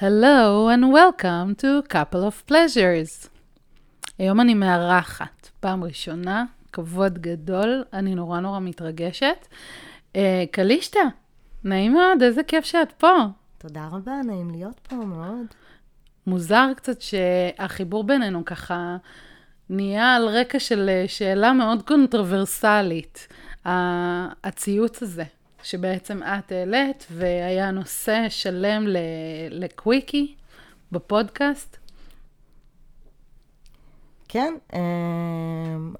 Hello and welcome to couple of pleasures. היום אני מארחת, פעם ראשונה, כבוד גדול, אני נורא נורא מתרגשת. אה, קלישטה, נעים מאוד, איזה כיף שאת פה. תודה רבה, נעים להיות פה מאוד. מוזר קצת שהחיבור בינינו ככה נהיה על רקע של אה, שאלה מאוד קונטרוברסלית, הציוץ הזה. שבעצם את העלית, והיה נושא שלם לקוויקי בפודקאסט. כן, אה,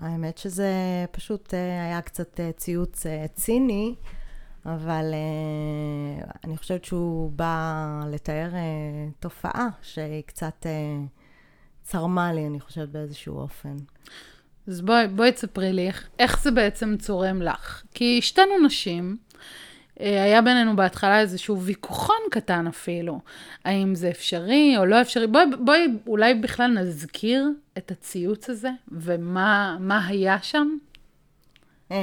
האמת שזה פשוט אה, היה קצת אה, ציוץ ציני, אבל אני חושבת שהוא בא לתאר תופעה שהיא קצת צרמה לי, אני חושבת, באיזשהו אופן. אז בואי, בואי תספרי לי איך, איך זה בעצם צורם לך. כי שתינו נשים, אה, היה בינינו בהתחלה איזשהו ויכוחון קטן אפילו, האם זה אפשרי או לא אפשרי. בואי, בואי אולי בכלל נזכיר את הציוץ הזה, ומה היה שם. אה,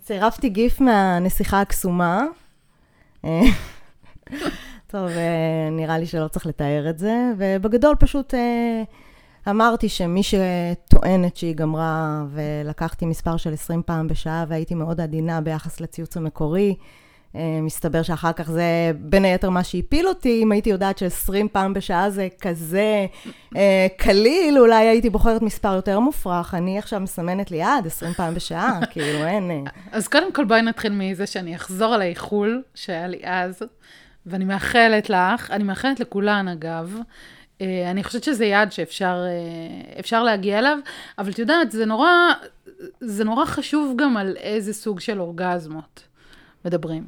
צירפתי גיף מהנסיכה הקסומה. אה, טוב, נראה לי שלא צריך לתאר את זה, ובגדול פשוט אמרתי שמי שטוענת שהיא גמרה, ולקחתי מספר של 20 פעם בשעה, והייתי מאוד עדינה ביחס לציוץ המקורי, אה, מסתבר שאחר כך זה בין היתר מה שהפיל אותי, אם הייתי יודעת ש-20 פעם בשעה זה כזה אה, קליל, אולי הייתי בוחרת מספר יותר מופרך. אני עכשיו מסמנת לי יד, 20 פעם בשעה, כאילו אין... אה. אז קודם כל בואי נתחיל מזה שאני אחזור על האיחול שהיה לי אז, ואני מאחלת לך, אני מאחלת לכולן אגב, אני חושבת שזה יעד שאפשר להגיע אליו, אבל את יודעת, זה נורא, זה נורא חשוב גם על איזה סוג של אורגזמות מדברים.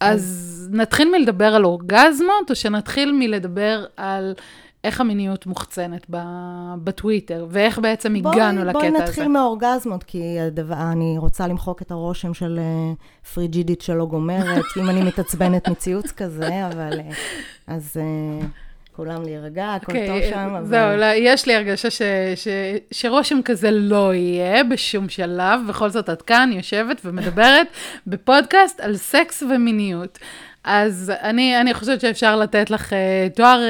אז נתחיל מלדבר על אורגזמות, או שנתחיל מלדבר על איך המיניות מוחצנת בטוויטר, ואיך בעצם הגענו לקטע הזה. בואי נתחיל מהאורגזמות, כי הדבר, אני רוצה למחוק את הרושם של uh, פריג'ידית שלא גומרת, אם אני מתעצבנת מציוץ כזה, אבל... Uh, אז... Uh, כולם להירגע, הכל okay, טוב אוקיי, שם, אבל... זהו, לא, יש לי הרגשה ש, ש, שרושם כזה לא יהיה בשום שלב, בכל זאת את כאן יושבת ומדברת בפודקאסט על סקס ומיניות. אז אני, אני חושבת שאפשר לתת לך uh, תואר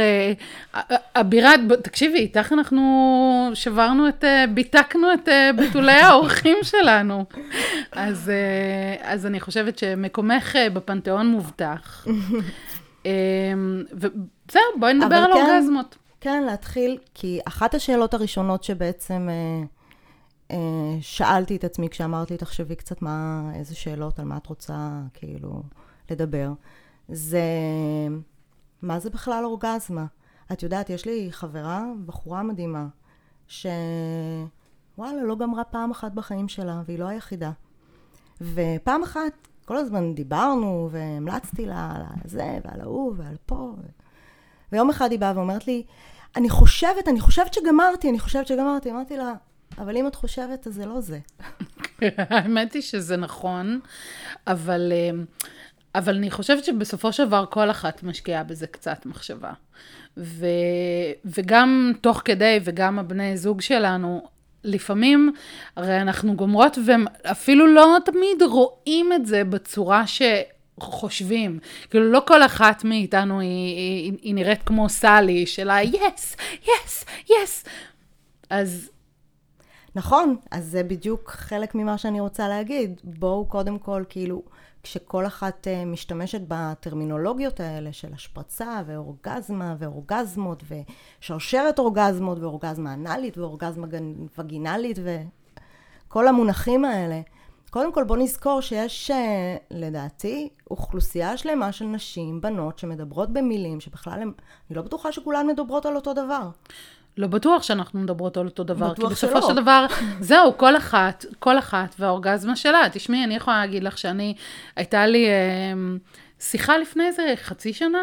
uh, אבירת, תקשיבי, איתך אנחנו שברנו את, uh, ביטקנו את uh, ביטולי האורחים שלנו. אז, uh, אז אני חושבת שמקומך uh, בפנתיאון מובטח. בסדר, בואי נדבר על כן, אורגזמות. כן, להתחיל, כי אחת השאלות הראשונות שבעצם אה, אה, שאלתי את עצמי כשאמרתי, תחשבי קצת מה, איזה שאלות, על מה את רוצה, כאילו, לדבר, זה מה זה בכלל אורגזמה? את יודעת, יש לי חברה, בחורה מדהימה, שוואלה, לא גמרה פעם אחת בחיים שלה, והיא לא היחידה. ופעם אחת, כל הזמן דיברנו, והמלצתי לה על זה, ועל ההוא, ועל פה. ויום אחד היא באה ואומרת לי, אני חושבת, אני חושבת שגמרתי, אני חושבת שגמרתי. אמרתי לה, אבל אם את חושבת, אז זה לא זה. האמת היא שזה נכון, אבל, אה, אבל אני חושבת שבסופו של דבר כל אחת משקיעה בזה קצת מחשבה. ו, וגם תוך כדי, וגם הבני זוג שלנו, לפעמים, הרי אנחנו גומרות ואפילו לא תמיד רואים את זה בצורה ש... חושבים. כאילו, לא כל אחת מאיתנו היא, היא, היא נראית כמו סלי, של ה-yes, yes, yes. אז... נכון, אז זה בדיוק חלק ממה שאני רוצה להגיד. בואו קודם כל, כאילו, כשכל אחת uh, משתמשת בטרמינולוגיות האלה של השפרצה ואורגזמה ואורגזמות ושרשרת אורגזמות ואורגזמה אנאלית ואורגזמה וגינלית וכל המונחים האלה, קודם כל בוא נזכור שיש אה, לדעתי אוכלוסייה שלמה של נשים, בנות, שמדברות במילים שבכלל הן, אני לא בטוחה שכולן מדברות על אותו דבר. לא בטוח שאנחנו מדברות על אותו דבר, כי בסופו שלא. של דבר, זהו, כל אחת, כל אחת והאורגזמה שלה. תשמעי, אני יכולה להגיד לך שאני, הייתה לי אה, שיחה לפני איזה חצי שנה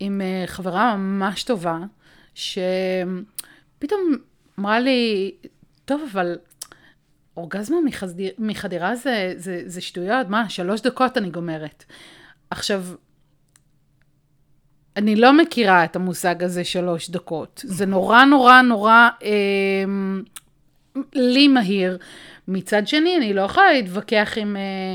עם אה, חברה ממש טובה, שפתאום אמרה לי, טוב, אבל אורגזמה מחדיר, מחדירה זה, זה, זה שטויות, מה, שלוש דקות אני גומרת. עכשיו, אני לא מכירה את המושג הזה שלוש דקות. זה נורא נורא נורא אה, לי מהיר. מצד שני, אני לא יכולה להתווכח עם, אה,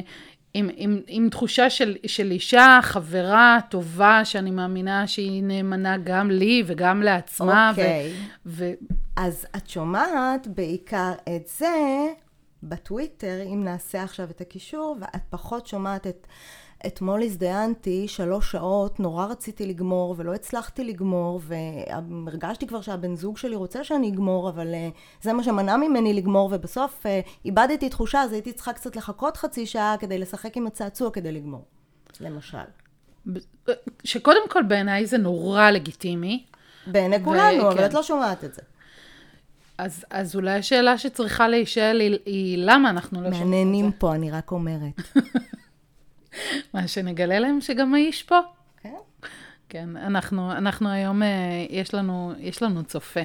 עם, עם, עם תחושה של, של אישה, חברה טובה, שאני מאמינה שהיא נאמנה גם לי וגם לעצמה. אוקיי. ו, ו... אז את שומעת בעיקר את זה בטוויטר, אם נעשה עכשיו את הקישור, ואת פחות שומעת את... אתמול הזדיינתי שלוש שעות, נורא רציתי לגמור ולא הצלחתי לגמור והרגשתי כבר שהבן זוג שלי רוצה שאני אגמור אבל uh, זה מה שמנע ממני לגמור ובסוף uh, איבדתי תחושה אז הייתי צריכה קצת לחכות חצי שעה כדי לשחק עם הצעצוע כדי לגמור, למשל. שקודם כל בעיניי זה נורא לגיטימי. בעיני ו- כולנו, אבל כן. את לא שומעת את זה. אז, אז אולי השאלה שצריכה להישאל היא, היא למה אנחנו לא שומעים את זה. מעניינים פה, אני רק אומרת. מה, שנגלה להם שגם האיש פה? כן. כן, אנחנו, אנחנו היום, אה, יש לנו, יש לנו צופה.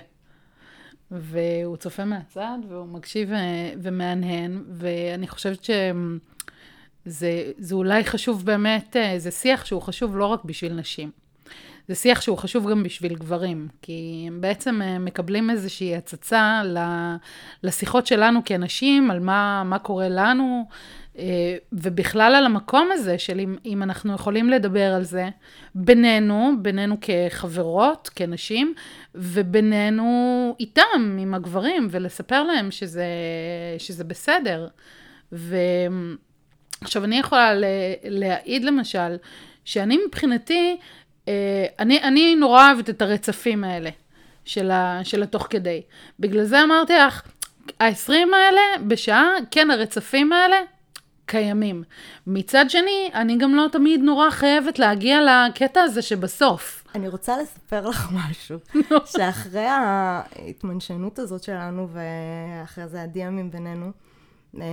והוא צופה מהצד, והוא מקשיב אה, ומהנהן, ואני חושבת שזה זה אולי חשוב באמת, אה, זה שיח שהוא חשוב לא רק בשביל נשים. זה שיח שהוא חשוב גם בשביל גברים, כי הם בעצם מקבלים איזושהי הצצה לשיחות שלנו כנשים, על מה, מה קורה לנו, אה, ובכלל על המקום הזה של אם, אם אנחנו יכולים לדבר על זה בינינו, בינינו כחברות, כנשים, ובינינו איתם, עם הגברים, ולספר להם שזה, שזה בסדר. ועכשיו, אני יכולה להעיד למשל, שאני מבחינתי, אה, אני, אני נורא אוהבת את הרצפים האלה של, ה, של התוך כדי. בגלל זה אמרתי לך, ה-20 האלה בשעה, כן, הרצפים האלה, קיימים. מצד שני, אני גם לא תמיד נורא חייבת להגיע לקטע הזה שבסוף. אני רוצה לספר לך משהו, שאחרי ההתמנשנות הזאת שלנו, ואחרי זה הדיאמים בינינו, אה,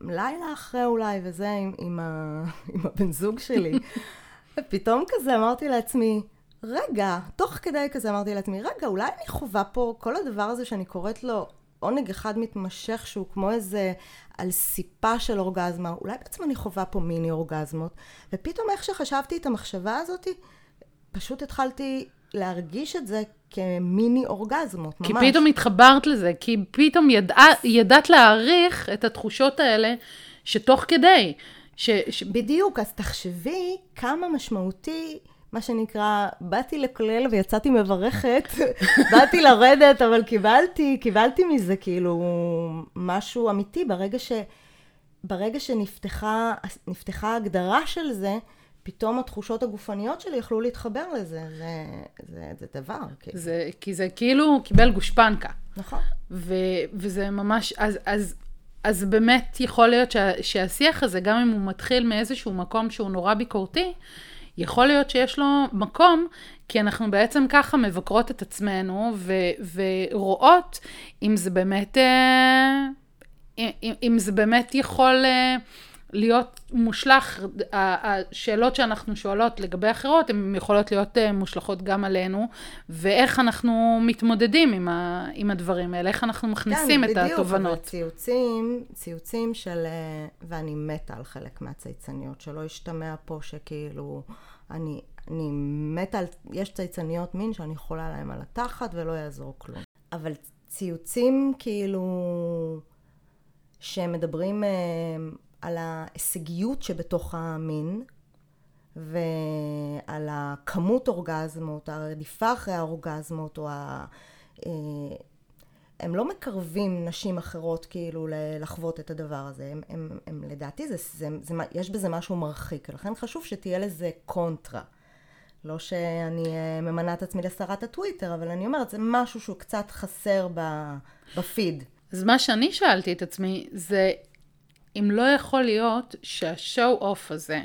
לילה אחרי אולי, וזה עם, עם, ה, עם הבן זוג שלי, ופתאום כזה אמרתי לעצמי, רגע, תוך כדי כזה אמרתי לעצמי, רגע, אולי אני חווה פה כל הדבר הזה שאני קוראת לו עונג אחד מתמשך שהוא כמו איזה על סיפה של אורגזמה, אולי בעצם אני חווה פה מיני אורגזמות, ופתאום איך שחשבתי את המחשבה הזאת, פשוט התחלתי להרגיש את זה כמיני אורגזמות, ממש. כי פתאום התחברת לזה, כי פתאום ידע, ידעת להעריך את התחושות האלה שתוך כדי. ש, ש... בדיוק, אז תחשבי כמה משמעותי מה שנקרא, באתי לקלל ויצאתי מברכת, באתי לרדת, אבל קיבלתי, קיבלתי מזה כאילו משהו אמיתי ברגע ש... ברגע שנפתחה ההגדרה של זה, פתאום התחושות הגופניות שלי יכלו להתחבר לזה, זה, זה, זה דבר. כאילו. זה, כי זה כאילו קיבל גושפנקה. נכון. ו, וזה ממש, אז, אז, אז באמת יכול להיות שה, שהשיח הזה, גם אם הוא מתחיל מאיזשהו מקום שהוא נורא ביקורתי, יכול להיות שיש לו מקום, כי אנחנו בעצם ככה מבקרות את עצמנו ו- ורואות אם זה באמת, אה, אם, אם זה באמת יכול אה, להיות מושלך, השאלות שאנחנו שואלות לגבי אחרות, הן יכולות להיות אה, מושלכות גם עלינו, ואיך אנחנו מתמודדים עם, ה, עם הדברים האלה, איך אנחנו מכניסים כן, את בדיוק, התובנות. כן, בדיוק, ציוצים, ציוצים של, ואני מתה על חלק מהצייצניות, שלא ישתמע פה שכאילו... אני, אני מתה על, יש צייצניות מין שאני חולה להם על התחת ולא יעזור כלום. אבל ציוצים כאילו שמדברים אה, על ההישגיות שבתוך המין ועל הכמות אורגזמות, הרדיפה אחרי האורגזמות או ה... אה, הם לא מקרבים נשים אחרות כאילו לחוות את הדבר הזה, הם, הם, הם לדעתי, זה, זה, זה, יש בזה משהו מרחיק, לכן חשוב שתהיה לזה קונטרה. לא שאני אה, ממנה את עצמי לשרת הטוויטר, אבל אני אומרת, זה משהו שהוא קצת חסר בפיד. אז מה שאני שאלתי את עצמי, זה אם לא יכול להיות שהשואו אוף הזה,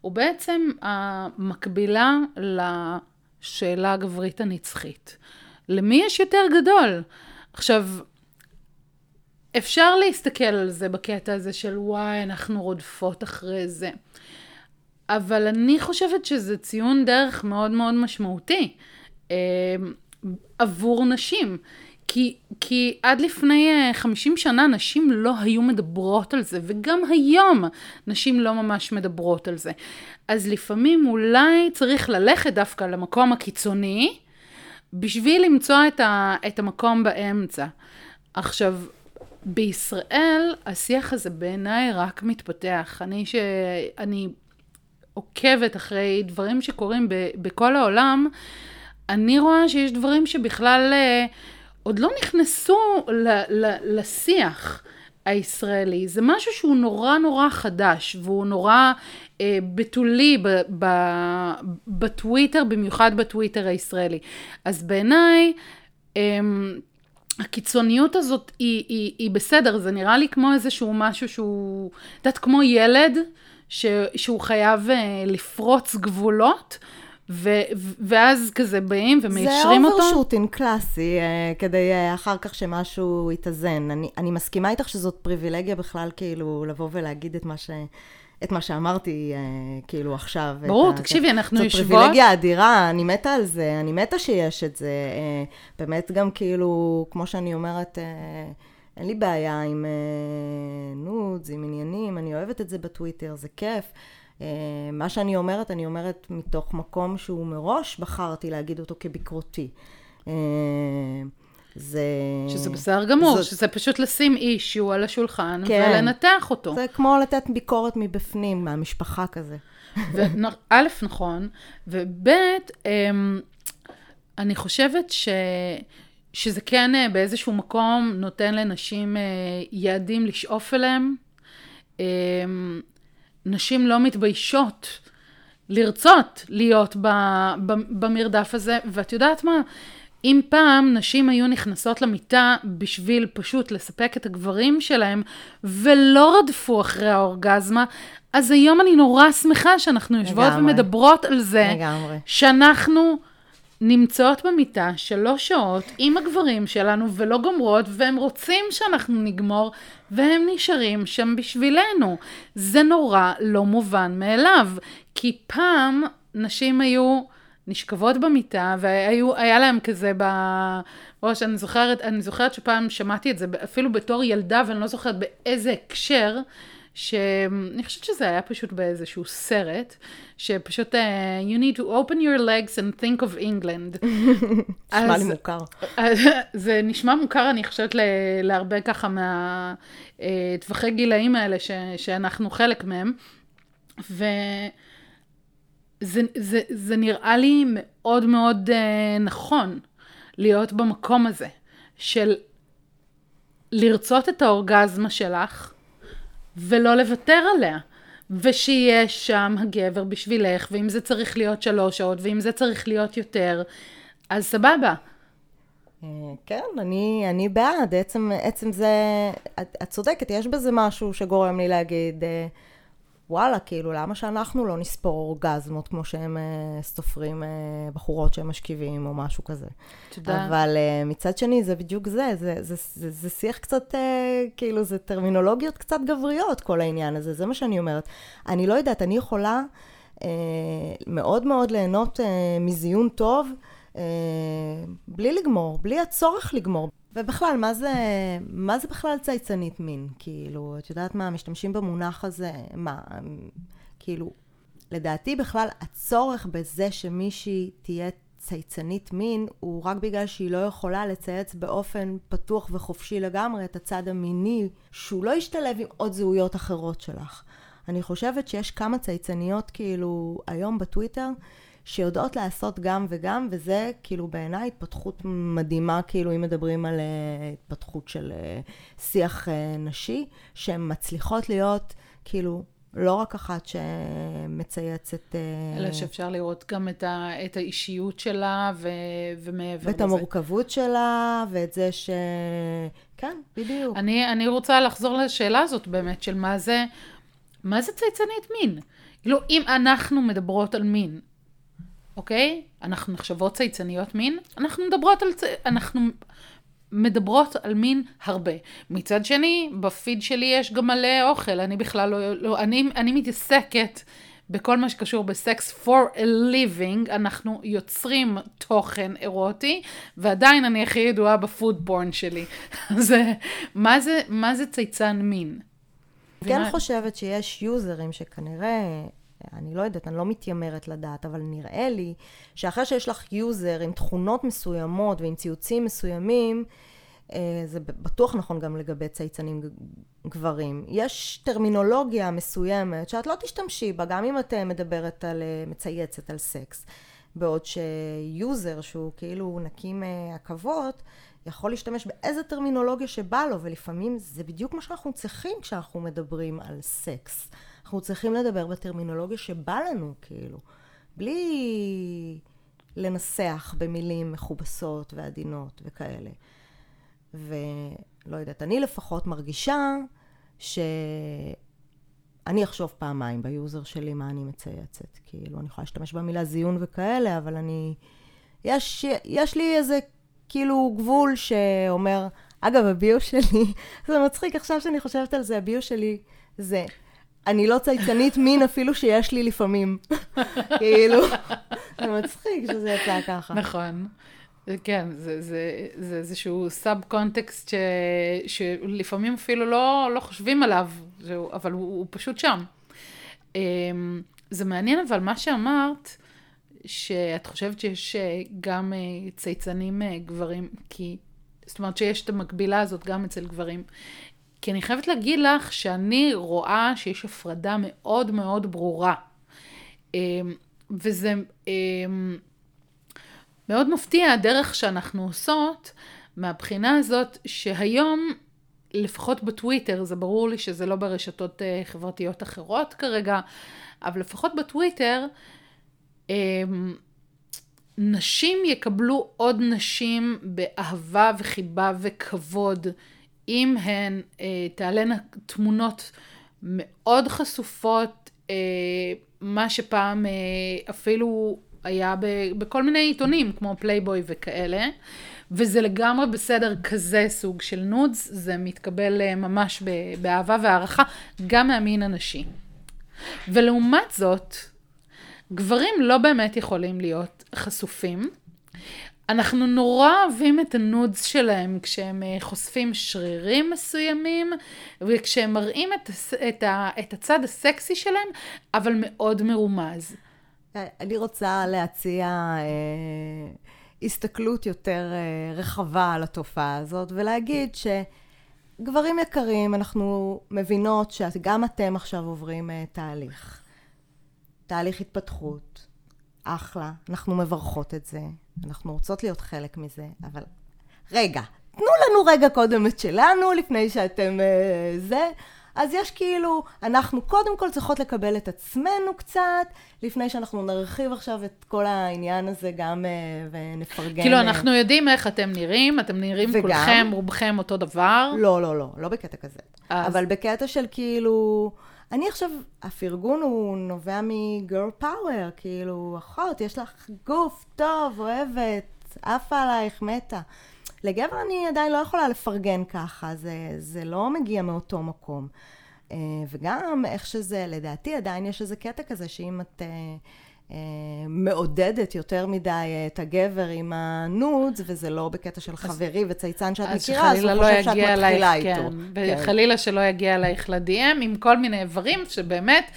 הוא בעצם המקבילה לשאלה הגברית הנצחית. למי יש יותר גדול? עכשיו, אפשר להסתכל על זה בקטע הזה של וואי, אנחנו רודפות אחרי זה. אבל אני חושבת שזה ציון דרך מאוד מאוד משמעותי אה, עבור נשים. כי, כי עד לפני 50 אה, שנה נשים לא היו מדברות על זה, וגם היום נשים לא ממש מדברות על זה. אז לפעמים אולי צריך ללכת דווקא למקום הקיצוני, בשביל למצוא את, ה, את המקום באמצע. עכשיו, בישראל השיח הזה בעיניי רק מתפתח. אני שאני עוקבת אחרי דברים שקורים ב, בכל העולם, אני רואה שיש דברים שבכלל אה, עוד לא נכנסו ל, ל, לשיח. הישראלי. זה משהו שהוא נורא נורא חדש, והוא נורא אה, בתולי ב, ב, בטוויטר, במיוחד בטוויטר הישראלי. אז בעיניי, אה, הקיצוניות הזאת היא, היא, היא בסדר, זה נראה לי כמו איזשהו משהו שהוא, את יודעת, כמו ילד ש, שהוא חייב אה, לפרוץ גבולות. ו- ואז כזה באים ומיישרים אותו. זה overshooting קלאסי, uh, כדי uh, אחר כך שמשהו יתאזן. אני, אני מסכימה איתך שזאת פריבילגיה בכלל, כאילו, לבוא ולהגיד את מה ש... את מה שאמרתי, uh, כאילו, עכשיו. ברור, ה... תקשיבי, אנחנו יושבות... זאת פריבילגיה אדירה, אני מתה על זה, אני מתה שיש את זה. Uh, באמת גם כאילו, כמו שאני אומרת, uh, אין לי בעיה עם uh, נודס, עם עניינים, אני אוהבת את זה בטוויטר, זה כיף. אה, מה שאני אומרת, אני אומרת מתוך מקום שהוא מראש בחרתי להגיד אותו כביקורתי. אה, זה... שזה בסדר גמור, זאת... שזה פשוט לשים אישיו על השולחן כן. ולנתח אותו. זה כמו לתת ביקורת מבפנים, מהמשפחה כזה. א', נכון, וב', אמ, אני חושבת ש... שזה כן אה, באיזשהו מקום נותן לנשים יעדים לשאוף אליהם. נשים לא מתביישות לרצות להיות ב, ב, במרדף הזה, ואת יודעת מה? אם פעם נשים היו נכנסות למיטה בשביל פשוט לספק את הגברים שלהם, ולא רדפו אחרי האורגזמה, אז היום אני נורא שמחה שאנחנו יושבות לגמרי. ומדברות על זה, לגמרי. שאנחנו נמצאות במיטה שלוש שעות עם הגברים שלנו ולא גומרות, והם רוצים שאנחנו נגמור, והם נשארים שם בשבילנו. זה נורא לא מובן מאליו, כי פעם נשים היו נשכבות במיטה, והיה להם כזה בראש, אני זוכרת, אני זוכרת שפעם שמעתי את זה אפילו בתור ילדה, ואני לא זוכרת באיזה הקשר, שאני חושבת שזה היה פשוט באיזשהו סרט, שפשוט uh, you need to open your legs and think of England. נשמע לי מוכר. זה נשמע מוכר, אני חושבת, להרבה ככה מהטווחי uh, גילאים האלה ש, שאנחנו חלק מהם. וזה זה, זה נראה לי מאוד מאוד uh, נכון להיות במקום הזה, של לרצות את האורגזמה שלך, ולא לוותר עליה. ושיהיה שם הגבר בשבילך, ואם זה צריך להיות שלוש שעות, ואם זה צריך להיות יותר, אז סבבה. אה, כן, אני, אני בעד. עצם, עצם זה, את, את צודקת, יש בזה משהו שגורם לי להגיד, אה, וואלה, כאילו, למה שאנחנו לא נספור אורגזמות כמו שהם uh, סופרים uh, בחורות שהם משכיבים או משהו כזה. תודה. אבל uh, מצד שני, זה בדיוק זה, זה, זה, זה, זה, שיח קצת, uh, כאילו, זה טרמינולוגיות קצת גבריות, כל העניין הזה, זה מה שאני אומרת. אני לא יודעת, אני יכולה uh, מאוד מאוד ליהנות uh, מזיון טוב, uh, בלי לגמור, בלי הצורך לגמור. ובכלל, מה זה, מה זה בכלל צייצנית מין? כאילו, את יודעת מה, משתמשים במונח הזה, מה, כאילו, לדעתי בכלל הצורך בזה שמישהי תהיה צייצנית מין הוא רק בגלל שהיא לא יכולה לצייץ באופן פתוח וחופשי לגמרי את הצד המיני שהוא לא ישתלב עם עוד זהויות אחרות שלך. אני חושבת שיש כמה צייצניות כאילו היום בטוויטר שיודעות לעשות גם וגם, וזה כאילו בעיניי התפתחות מדהימה, כאילו אם מדברים על uh, התפתחות של uh, שיח uh, נשי, שהן מצליחות להיות כאילו לא רק אחת שמצייצת... אלא שאפשר לראות גם את, ה, את האישיות שלה ו, ומעבר לזה. ואת המורכבות שלה, ואת זה ש... כן, בדיוק. אני, אני רוצה לחזור לשאלה הזאת באמת, של מה זה, מה זה צייצנית מין? כאילו, אם אנחנו מדברות על מין, אוקיי? אנחנו נחשבות צייצניות מין, אנחנו מדברות על, אנחנו מדברות על מין הרבה. מצד שני, בפיד שלי יש גם מלא אוכל, אני בכלל לא, לא אני, אני מתעסקת בכל מה שקשור בסקס for a living, אנחנו יוצרים תוכן אירוטי, ועדיין אני הכי ידועה ב food porn שלי. אז מה זה, מה זה צייצן מין? כן ומה... חושבת שיש יוזרים שכנראה אני לא יודעת, אני לא מתיימרת לדעת, אבל נראה לי שאחרי שיש לך יוזר עם תכונות מסוימות ועם ציוצים מסוימים, אה, זה בטוח נכון גם לגבי צייצנים גברים. יש טרמינולוגיה מסוימת שאת לא תשתמשי בה, גם אם את אה, מדברת על, אה, מצייצת על סקס. בעוד שיוזר שהוא כאילו נקי מעכבות, יכול להשתמש באיזה טרמינולוגיה שבא לו, ולפעמים זה בדיוק מה שאנחנו צריכים כשאנחנו מדברים על סקס. אנחנו צריכים לדבר בטרמינולוגיה שבא לנו, כאילו, בלי לנסח במילים מכובסות ועדינות וכאלה. ולא יודעת, אני לפחות מרגישה שאני אחשוב פעמיים ב user שלי מה אני מצייצת. כאילו, אני יכולה להשתמש במילה זיון וכאלה, אבל אני... יש, יש לי איזה כאילו גבול שאומר, אגב, ה bio שלי, זה מצחיק עכשיו שאני חושבת על זה, ה bio שלי זה, אני לא צייצנית מין אפילו שיש לי לפעמים. כאילו, זה מצחיק שזה יצא ככה. נכון. כן, זה, זה, זה איזשהו subcontext ש, שלפעמים אפילו לא, לא חושבים עליו, אבל הוא, הוא פשוט שם. אמ, זה מעניין אבל מה שאמרת, שאת חושבת שיש אה, גם אה, צייצנים אה, גברים, כי, זאת אומרת שיש את המקבילה הזאת גם אצל גברים. כי אני חייבת להגיד לך שאני רואה שיש הפרדה מאוד מאוד ברורה. אמ, וזה אמ, מאוד מפתיע הדרך שאנחנו עושות מהבחינה הזאת שהיום, לפחות בטוויטר, זה ברור לי שזה לא ברשתות חברתיות אחרות כרגע, אבל לפחות בטוויטר, אמ, נשים יקבלו עוד נשים באהבה וחיבה וכבוד, אם הן אה, תעלנה תמונות מאוד חשופות, אה, מה שפעם אה, אפילו היה ב, בכל מיני עיתונים, כמו פלייבוי וכאלה, וזה לגמרי בסדר כזה סוג של nudes, זה מתקבל אה, ממש באהבה והערכה, גם מהמין הנשי. ולעומת זאת, גברים לא באמת יכולים להיות חשופים. אנחנו נורא אוהבים את ה nudes שלהם כשהם אה, חושפים שרירים מסוימים, וכשהם מראים את, את, ה, את הצד הסקסי שלהם, אבל מאוד מרומז. אני רוצה להציע אה, הסתכלות יותר אה, רחבה על התופעה הזאת, ולהגיד שגברים יקרים, אנחנו מבינות שגם אתם עכשיו עוברים אה, תהליך. תהליך התפתחות, אחלה, אנחנו מברכות את זה, אנחנו רוצות להיות חלק מזה, אבל רגע, תנו לנו רגע קודם את שלנו, לפני שאתם uh, זה. אז יש כאילו, אנחנו קודם כל צריכות לקבל את עצמנו קצת, לפני שאנחנו נרחיב עכשיו את כל העניין הזה גם uh, ונפרגן. כאילו, אנחנו יודעים איך אתם נראים, אתם נראים וגם, כולכם, רובכם אותו דבר. לא, לא, לא, לא בקטע כזה. אז... אבל בקטע של כאילו... אני עכשיו, הפרגון הוא נובע מגרל פאוור, כאילו, אחות, יש לך גוף טוב, אוהבת, עפה עלייך, מתה. לגבר אני עדיין לא יכולה לפרגן ככה, זה, זה לא מגיע מאותו מקום. אה, וגם איך שזה, לדעתי עדיין יש איזה קטע כזה, שאם את... אה, מעודדת יותר מדי אה, את הגבר עם ה nudes, וזה לא בקטע של חבר צייצן שאת מכירה, אז הוא לא חושב שאת מתחילה איתו. כן, וחלילה שלא יגיע אלייך ל- DM עם כל מיני איברים שבאמת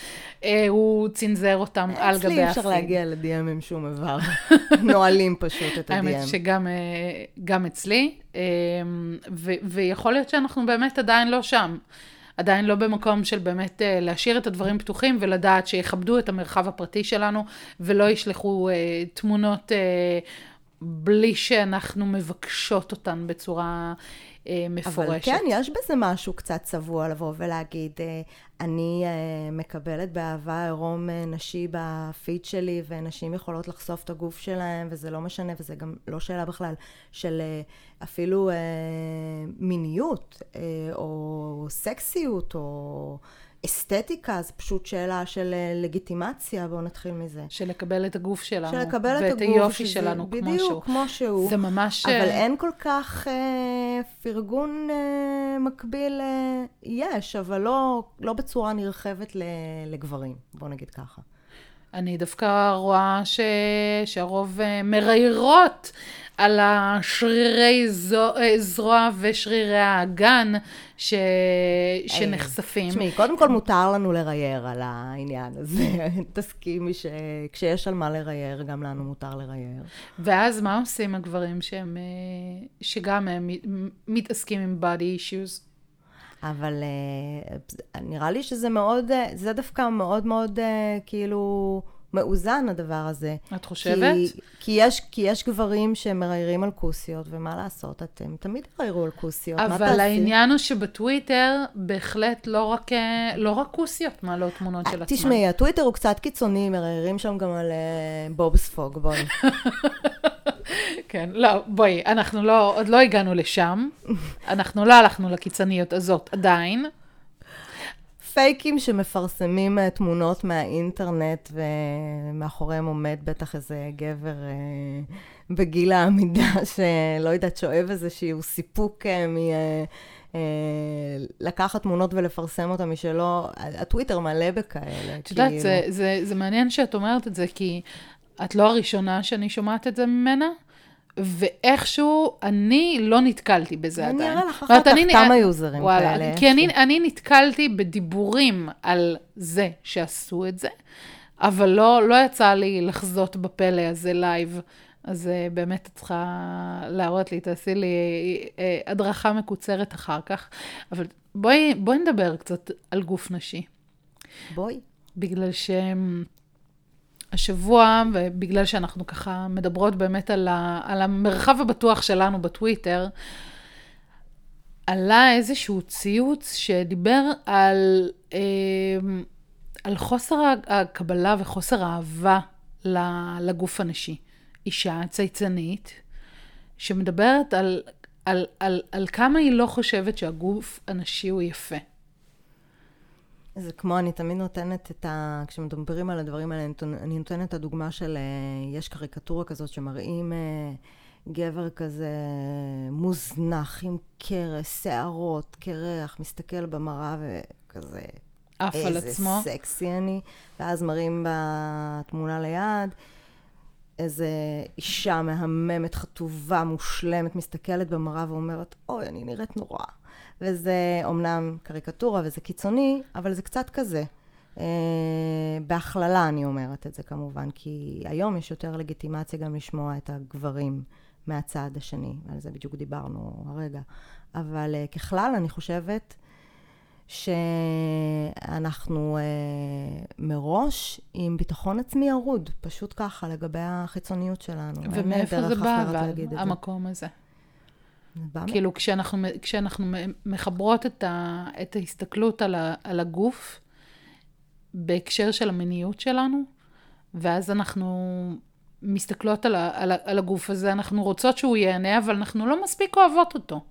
אה, הוא צנזר אותם על גבי אצלי אי אפשר להגיע ל- DM עם שום איבר. נועלים פשוט את ה-DM. האמת שגם אצלי, ויכול להיות שאנחנו באמת עדיין לא שם. עדיין לא במקום של באמת אה, להשאיר את הדברים פתוחים ולדעת שיכבדו את המרחב הפרטי שלנו ולא ישלחו אה, תמונות אה, בלי שאנחנו מבקשות אותן בצורה אה, מפורשת. אבל כן, יש בזה משהו קצת צבוע לבוא ולהגיד, אה, אני אה, מקבלת באהבה עירום נשי בפיד שלי, ונשים יכולות לחשוף את הגוף שלהם, וזה לא משנה, וזה גם לא שאלה בכלל של אפילו מיניות, או סקסיות, או... אסתטיקה, זה פשוט שאלה של אה, לגיטימציה, בואו נתחיל מזה. של לקבל את הגוף שלנו. של לקבל את הגוף. ואת היופי שלנו כמו שהוא. בדיוק, כמו שהוא. זה ממש... אבל אה, אין כל כך אה, פרגון אה, מקביל, אה, יש, אבל לא, לא בצורה נרחבת לגברים, בואו נגיד ככה. אני דווקא רואה ש... שהרוב אה, מריירות על השרירי זו... אה, זרוע ושרירי האגן ש... שנחשפים. תשמעי, קודם כל מותר לנו לרייר על העניין הזה. תסכימי שכשיש על מה לרייר, גם לנו מותר לרייר. ואז מה עושים הגברים שהם, אה, שגם הם מתעסקים עם body issues? אבל uh, נראה לי שזה מאוד, uh, זה דווקא מאוד מאוד uh, כאילו מאוזן הדבר הזה. את חושבת? כי, כי, יש, כי יש גברים שמראיירים על כוסיות, ומה לעשות, אתם תמיד יראיירו על כוסיות, מה תעשי? אבל העניין הוא שבטוויטר בהחלט לא רק, לא רק כוסיות מעלות תמונות של עצמן. תשמעי, הטוויטר הוא קצת קיצוני, מראיירים שם גם על uh, בובספוג, בואי. כן, לא, בואי, אנחנו לא, עוד לא הגענו לשם. אנחנו לא הלכנו לקיצוניות הזאת עדיין. פייקים שמפרסמים אה, תמונות מהאינטרנט, ומאחוריהם עומד בטח איזה גבר אה, בגיל העמידה, שלא יודעת, שואב איזשהו סיפוק אה, מ... לקחת תמונות ולפרסם אותן משלו, הטוויטר מלא בכאלה. את יודעת, כאילו. זה, זה, זה מעניין שאת אומרת את זה, כי את לא הראשונה שאני שומעת את זה ממנה. ואיכשהו אני לא נתקלתי בזה עדיין. אני אראה לך אחר כך כמה יוזרים כאלה. כי אני, אני נתקלתי בדיבורים על זה שעשו את זה, אבל לא, לא יצא לי לחזות בפלא הזה לייב. אז uh, באמת את צריכה להראות לי, תעשי לי uh, הדרכה מקוצרת אחר כך. אבל בואי, בואי נדבר קצת על גוף נשי. בואי. בגלל שהם... השבוע, ובגלל שאנחנו ככה מדברות באמת על, ה, על המרחב הבטוח שלנו בטוויטר, עלה איזשהו ציוץ שדיבר על, אה, על חוסר הקבלה וחוסר האהבה לגוף הנשי. אישה צייצנית, שמדברת על, על, על, על כמה היא לא חושבת שהגוף הנשי הוא יפה. זה כמו, אני תמיד נותנת את ה... כשמדברים על הדברים האלה, אני נותנת את הדוגמה של, אה, יש קריקטורה כזאת שמראים אה, גבר כזה מוזנח עם קרס, שערות, קרח, מסתכל במראה וכזה... עף על עצמו. איזה סקסי אני. ואז מראים בתמונה ליד. איזה אישה מהממת, חטובה, מושלמת, מסתכלת במראה ואומרת, אוי, אני נראית נורא. וזה אומנם קריקטורה וזה קיצוני, אבל זה קצת כזה. Uh, בהכללה אני אומרת את זה כמובן, כי היום יש יותר לגיטימציה גם לשמוע את הגברים מהצד השני, על זה בדיוק דיברנו הרגע. אבל uh, ככלל, אני חושבת שאנחנו uh, מראש עם ביטחון עצמי ירוד, פשוט ככה, לגבי החיצוניות שלנו. ומאיפה זה בא, אבל, המקום הזה? כאילו, כשאנחנו, כשאנחנו מחברות את, ה, את ההסתכלות על, ה, על הגוף, בהקשר של המיניות שלנו, ואז אנחנו מסתכלות על, ה, על, ה, על הגוף הזה, אנחנו רוצות שהוא ייהנה, אבל אנחנו לא מספיק אוהבות אותו.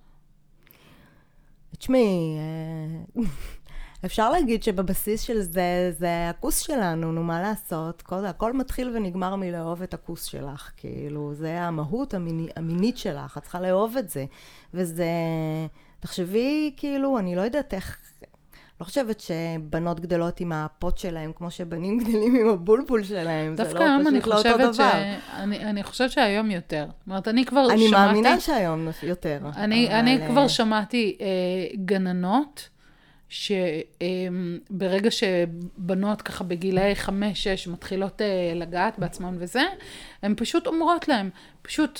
תשמעי, אה, אפשר להגיד שבבסיס של זה, זה הכוס שלנו, נו, מה לעשות? כל, הכל מתחיל ונגמר מלאהוב את הכוס שלך, כאילו, זה המהות המיני, המינית שלך, את צריכה לאהוב את זה. וזה, תחשבי, כאילו, אני לא יודעת איך, לא חושבת שבנות גדלות עם הפוט שלהם, כמו שבנים גדלים עם הבולבול שלהם, זה לא פשוט לא אותו דבר. ש... אני, אני חושבת שהיום יותר. זאת אומרת, אני כבר אני שמעתי... אני מאמינה שהיום יותר. אני. אני כבר שמעתי אה, גננות. שברגע שבנות ככה בגילאי חמש-שש מתחילות אה, לגעת בעצמן וזה, הן פשוט אומרות להם, פשוט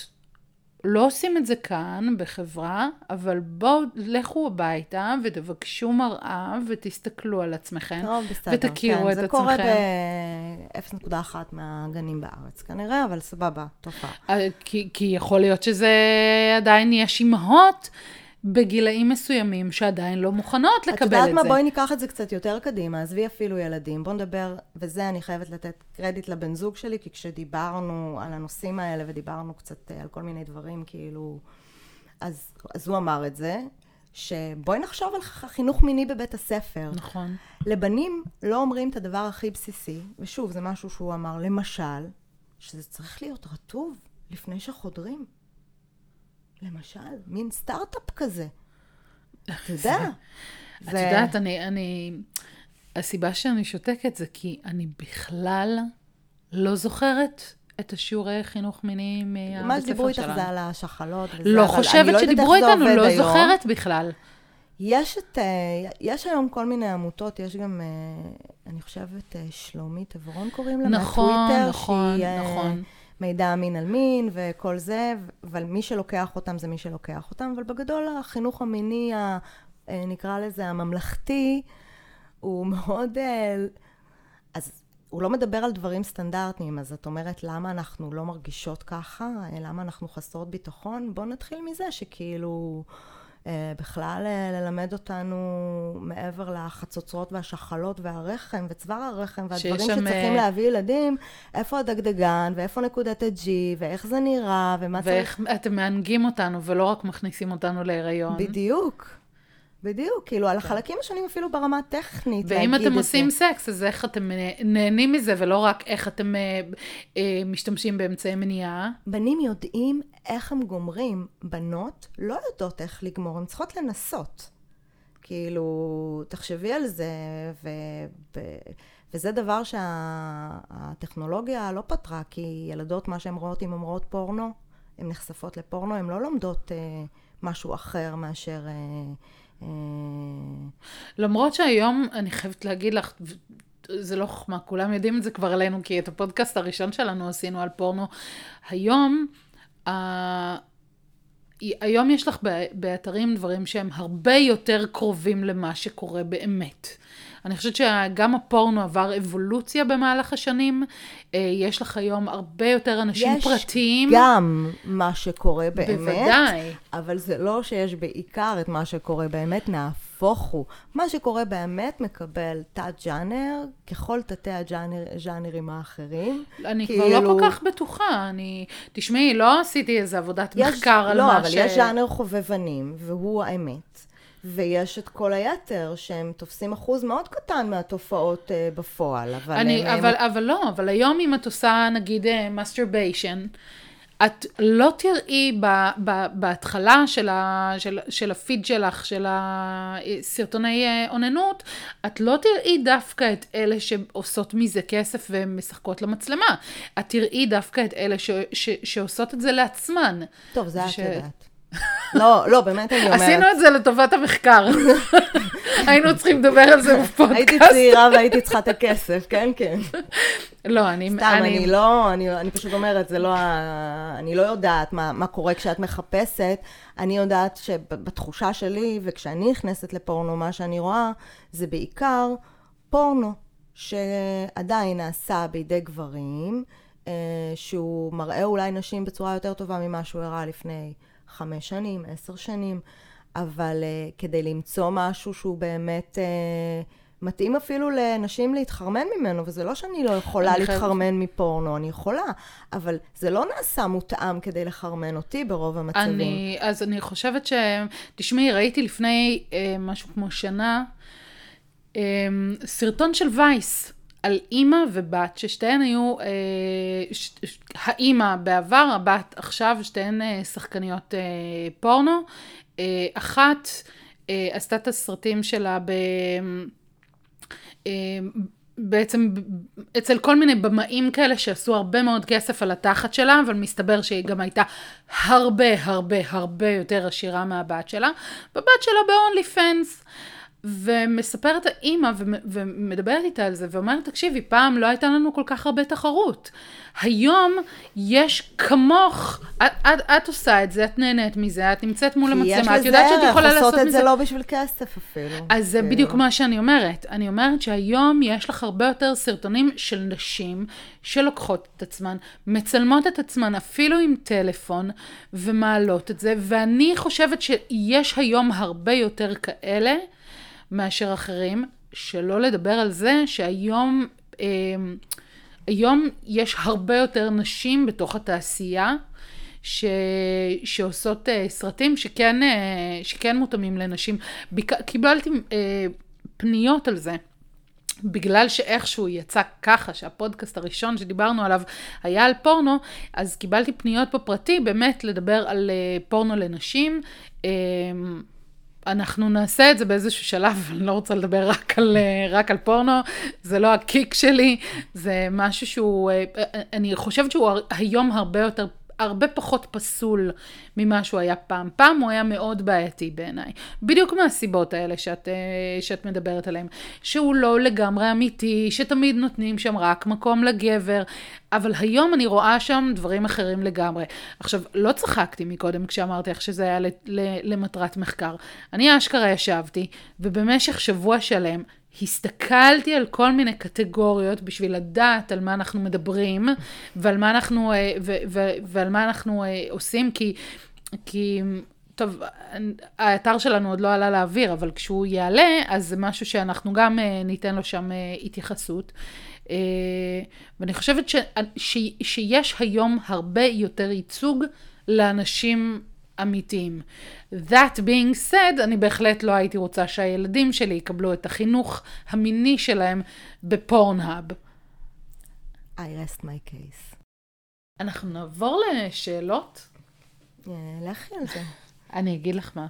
לא עושים את זה כאן בחברה, אבל בואו, לכו הביתה ותבקשו מראה ותסתכלו על עצמכם. טוב, בסדר, ותכירו כן, את זה עצמכם. קורה ב-0.1 מהגנים בארץ כנראה, אבל סבבה, תופעה. אה, כי, כי יכול להיות שזה עדיין יש אימהות בגילאים מסוימים שעדיין לא מוכנות לקבל את זה. את יודעת מה? בואי ניקח את זה קצת יותר קדימה, עזבי אפילו ילדים. בואו נדבר, וזה אני חייבת לתת קרדיט לבן זוג שלי, כי כשדיברנו על הנושאים האלה ודיברנו קצת אה, על כל מיני דברים, כאילו... אז, אז הוא אמר את זה, שבואי נחשוב על חינוך מיני בבית הספר. נכון. לבנים לא אומרים את הדבר הכי בסיסי, ושוב, זה משהו שהוא אמר, למשל, שזה צריך להיות רטוב לפני שחודרים. למשל, מין סטארט-אפ כזה. אתה יודע. את יודעת, אני, אני... הסיבה שאני שותקת זה כי אני בכלל לא זוכרת את השיעורי חינוך מיני מהבית ספר שלנו. מה שדיברו איתך זה על השחלות וזה, לא אבל חושבת אני שדיברו לא יודעת איך איתנו, זה לא היום. זוכרת בכלל. יש את, אה, יש היום כל מיני עמותות, יש גם, אה, אני חושבת, אה, שלומית עברון קוראים לה, נכון, מהטוויטר, נכון, שהיא, נכון. מידע מין על מין וכל זה, אבל מי שלוקח אותם זה מי שלוקח אותם, אבל בגדול החינוך המיני, אה, נקרא לזה הממלכתי, הוא מאוד... אה, אז הוא לא מדבר על דברים סטנדרטיים, אז את אומרת, למה אנחנו לא מרגישות ככה? אה, למה אנחנו חסרות ביטחון? בואו נתחיל מזה שכאילו... אה, בכלל אה, ללמד אותנו מעבר לחצוצרות והשחלות והרחם וצוואר הרחם והדברים שם, שצריכים אה, להביא ילדים, איפה הדגדגן ואיפה נקודת ה-G ואיך זה נראה ומה צריך... ואיך אתם מענגים אותנו ולא רק מכניסים אותנו להיריון. בדיוק. בדיוק, כאילו על החלקים השונים אפילו ברמה הטכנית ואם אתם את עושים זה. סקס, אז איך אתם אה, נהנים מזה, ולא רק איך אתם אה, אה, משתמשים באמצעי מניעה. בנים יודעים איך הם גומרים, בנות לא יודעות איך לגמור, הן צריכות לנסות. כאילו, תחשבי על זה, ו... ו... וזה דבר שהטכנולוגיה לא פתרה, כי ילדות, מה שהן רואות, אם הן רואות פורנו, הן נחשפות לפורנו, הן לא לומדות אה, משהו אחר מאשר... אה, למרות שהיום, אני חייבת להגיד לך, זה לא חוכמה, כולם יודעים את זה כבר עלינו, כי את הפודקאסט הראשון שלנו עשינו על פורנו. היום, ה- היום יש לך באתרים דברים שהם הרבה יותר קרובים למה שקורה באמת. אני חושבת שגם הפורנו עבר אבולוציה במהלך השנים. אה, יש לך היום הרבה יותר אנשים יש פרטיים. גם מה שקורה באמת. בוודאי. אבל זה לא שיש בעיקר את מה שקורה באמת, נהפוך הוא. מה שקורה באמת מקבל תת-ג'אנר, ככל תתי הג'אנרים האחרים. אני כבר לא כאילו- כל כך בטוחה, אני... תשמעי, לא עשיתי איזה עבודת יש- מחקר על לא, מה אבל ש... יש ז'אנר חובבנים, והוא האמת. ויש את כל היתר, שהם תופסים אחוז מאוד קטן מהתופעות אה, בפועל, אבל אני, הם... אבל, אבל לא, אבל היום אם את עושה נגיד masturbation, את לא תראי ב, ב, בהתחלה של, ה, של, של הפיד שלך, של הסרטוני אה, אוננות, את לא תראי דווקא את אלה שעושות מזה כסף ומשחקות למצלמה. את תראי דווקא את אלה ש, ש, שעושות את זה לעצמן. טוב, זה את ש- יודעת. לא, לא, באמת אני אומרת. עשינו את זה לטובת המחקר. היינו צריכים לדבר על זה בפודקאסט. הייתי צעירה והייתי צריכה את הכסף, כן, כן. לא, אני... סתם, אני לא, אני, אני פשוט אומרת, זה לא, ה- אני לא יודעת מה, מה קורה כשאת מחפשת, אני יודעת שבתחושה שלי, וכשאני נכנסת לפורנו, מה שאני רואה, זה בעיקר פורנו, שעדיין נעשה בידי גברים, אה, שהוא מראה אולי נשים בצורה יותר טובה ממה שהוא הראה לפני חמש שנים, עשר שנים, אבל אה, כדי למצוא משהו שהוא באמת... אה, מתאים אפילו לנשים להתחרמן ממנו, וזה לא שאני לא יכולה להתחרמן מפורנו, אני יכולה, אבל זה לא נעשה מותאם כדי לחרמן אותי ברוב המצבים. אני, אז אני חושבת ש... תשמעי, ראיתי לפני אה, משהו כמו שנה, אה, סרטון של וייס על אימא ובת, ששתיהן היו, אה, ש, ש, האימא בעבר, הבת עכשיו, שתיהן אה, שחקניות אה, פורנו. אה, אחת אה, עשתה את הסרטים שלה ב... אה, בעצם אצל כל מיני במאים כאלה שעשו הרבה מאוד כסף על התחת שלה, אבל מסתבר שהיא גם הייתה הרבה הרבה הרבה יותר עשירה מהבת שלה, בבת שלה ב-only fans. ומספרת האימא ומ- ומדברת איתה על זה ואומרת, תקשיבי, פעם לא הייתה לנו כל כך הרבה תחרות. היום יש כמוך, את, את, את עושה את זה, את נהנית מזה, את נמצאת מול כי יש המצלמה, את לזה יודעת שאת ערך, יכולה לעשות עושות את מזה זה לא בשביל כסף אפילו. אז זה כאילו. בדיוק מה שאני אומרת. אני אומרת שהיום יש לך הרבה יותר סרטונים של נשים שלוקחות את עצמן, מצלמות את עצמן אפילו עם טלפון, ומעלות את זה, ואני חושבת שיש היום הרבה יותר כאלה מאשר אחרים, שלא לדבר על זה שהיום... אה, היום יש הרבה יותר נשים בתוך התעשייה ש... שעושות uh, סרטים שכן, uh, שכן מותאמים לנשים. ביק... קיבלתי uh, פניות על זה. בגלל שאיכשהו יצא ככה, שהפודקאסט הראשון שדיברנו עליו היה על פורנו, אז קיבלתי פניות בפרטי באמת לדבר על uh, פורנו לנשים. Uh, אנחנו נעשה את זה באיזשהו שלב, אני לא רוצה לדבר רק על, אה, רק על פורנו, זה לא הקיק שלי, זה משהו שהוא, אה, אני חושבת שהוא היום הרבה יותר הרבה פחות פסול ממה שהוא היה פעם. פעם הוא היה מאוד בעייתי בעיניי. בדיוק מהסיבות האלה שאת, אה, שאת מדברת עליהן. שהוא לא לגמרי אמיתי, שתמיד נותנים שם רק מקום לגבר, אבל היום אני רואה שם דברים אחרים לגמרי. עכשיו, לא צחקתי מקודם כשאמרתי לך שזה היה למטרת מחקר. אני אשכרה ישבתי, ובמשך שבוע שלם הסתכלתי על כל מיני קטגוריות בשביל לדעת על מה אנחנו מדברים ועל מה אנחנו, אה, ו, ו, ועל מה אנחנו אה, עושים, כי, כי טוב, האתר שלנו עוד לא עלה לאוויר, אבל כשהוא יעלה, אז זה משהו שאנחנו גם אה, ניתן לו שם התייחסות. ואני חושבת ש, ש, שיש היום הרבה יותר ייצוג לאנשים אמיתיים. That being said, אני בהחלט לא הייתי רוצה שהילדים שלי יקבלו את החינוך המיני שלהם בפורנהאב. I rest my case. אנחנו נעבור לשאלות? אה, לכי על זה. אני אגיד לך מה.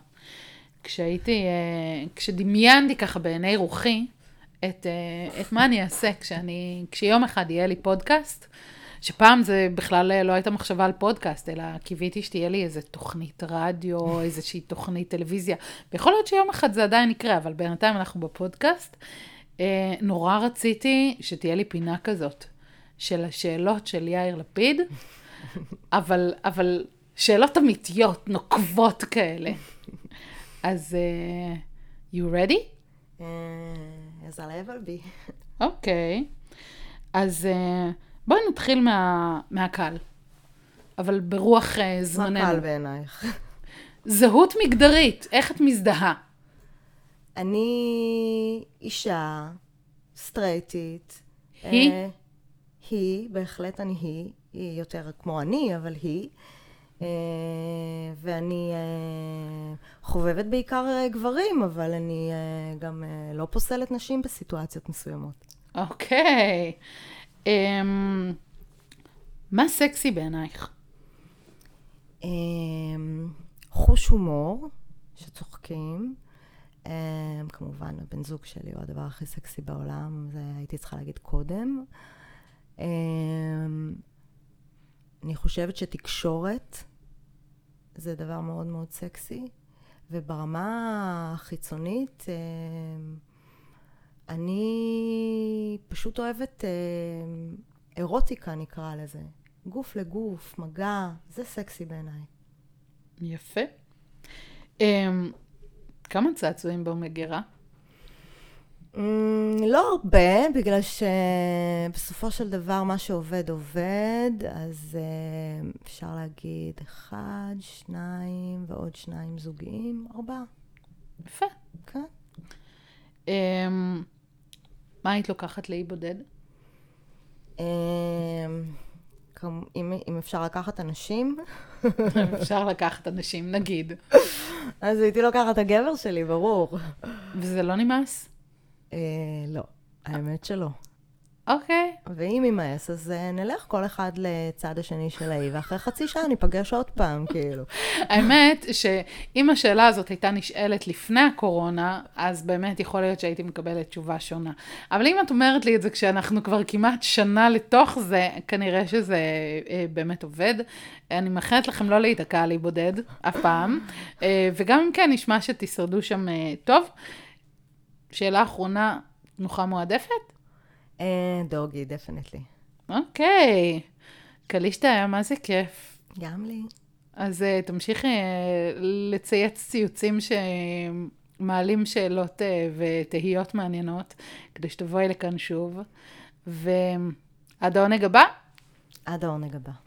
כשהייתי, אה, כשדמיינתי ככה בעיני רוחי את, אה, את מה אני אעשה כשאני, כשיום אחד יהיה לי פודקאסט, שפעם זה בכלל לא הייתה מחשבה על פודקאסט, אלא קיוויתי שתהיה לי איזה תוכנית רדיו, איזושהי תוכנית טלוויזיה. ויכול להיות שיום אחד זה עדיין יקרה, אבל בינתיים אנחנו בפודקאסט. אה, נורא רציתי שתהיה לי פינה כזאת, של השאלות של יאיר לפיד, אבל, אבל שאלות אמיתיות, נוקבות כאלה. אז uh, you ready? As I'll ever be. אוקיי. Okay. אז... Uh, בואי נתחיל מה, מהקל, אבל ברוח uh, זמננו. מה קל בעינייך? זהות מגדרית, איך את מזדהה? אני אישה, סטרייטית. היא? Uh, היא, בהחלט אני היא. היא יותר כמו אני, אבל היא. Uh, ואני uh, חובבת בעיקר uh, גברים, אבל אני uh, גם uh, לא פוסלת נשים בסיטואציות מסוימות. אוקיי. Okay. Um, מה סקסי בעינייך? Um, חוש הומור, שצוחקים. Um, כמובן, הבן זוג שלי הוא הדבר הכי סקסי בעולם, זה הייתי צריכה להגיד קודם. אני חושבת שתקשורת זה דבר מאוד מאוד סקסי, וברמה החיצונית, אני פשוט אוהבת אה, אירוטיקה נקרא לזה. גוף לגוף, מגע, זה סקסי בעיניי. יפה. אה, כמה צעצועים במגירה? Mm, לא הרבה, בגלל שבסופו של דבר מה שעובד עובד, אז אה, אפשר להגיד אחד, שניים ועוד שניים זוגיים, ארבעה. יפה. כן. אה, מה היית לוקחת לאי בודד? אמ, אם, אם אפשר לקחת אנשים. אפשר לקחת אנשים, נגיד. אז הייתי לוקחת את הגבר שלי, ברור. וזה לא נמאס? אה, לא, האמת שלא. אוקיי. Okay. ואם יימאס, אז נלך כל אחד לצד השני של האי, ואחרי חצי שעה ניפגש עוד פעם, כאילו. האמת שאם השאלה הזאת הייתה נשאלת לפני הקורונה, אז באמת יכול להיות שהייתי מקבלת תשובה שונה. אבל אם את אומרת לי את זה כשאנחנו כבר כמעט שנה לתוך זה, כנראה שזה uh, באמת עובד. אני מאחלת לכם לא להיתקע על אי בודד, אף פעם. uh, וגם אם כן, נשמע שתשרדו שם uh, טוב. שאלה אחרונה, תנוחה מועדפת? דוגי, דפנטלי. אוקיי. קלישטה היה מה זה כיף. גם לי. אז uh, תמשיכי uh, לצייץ ציוצים שמעלים שאלות uh, ותהיות מעניינות, כדי שתבואי לכאן שוב. ועד העונג הבא? עד העונג הבא.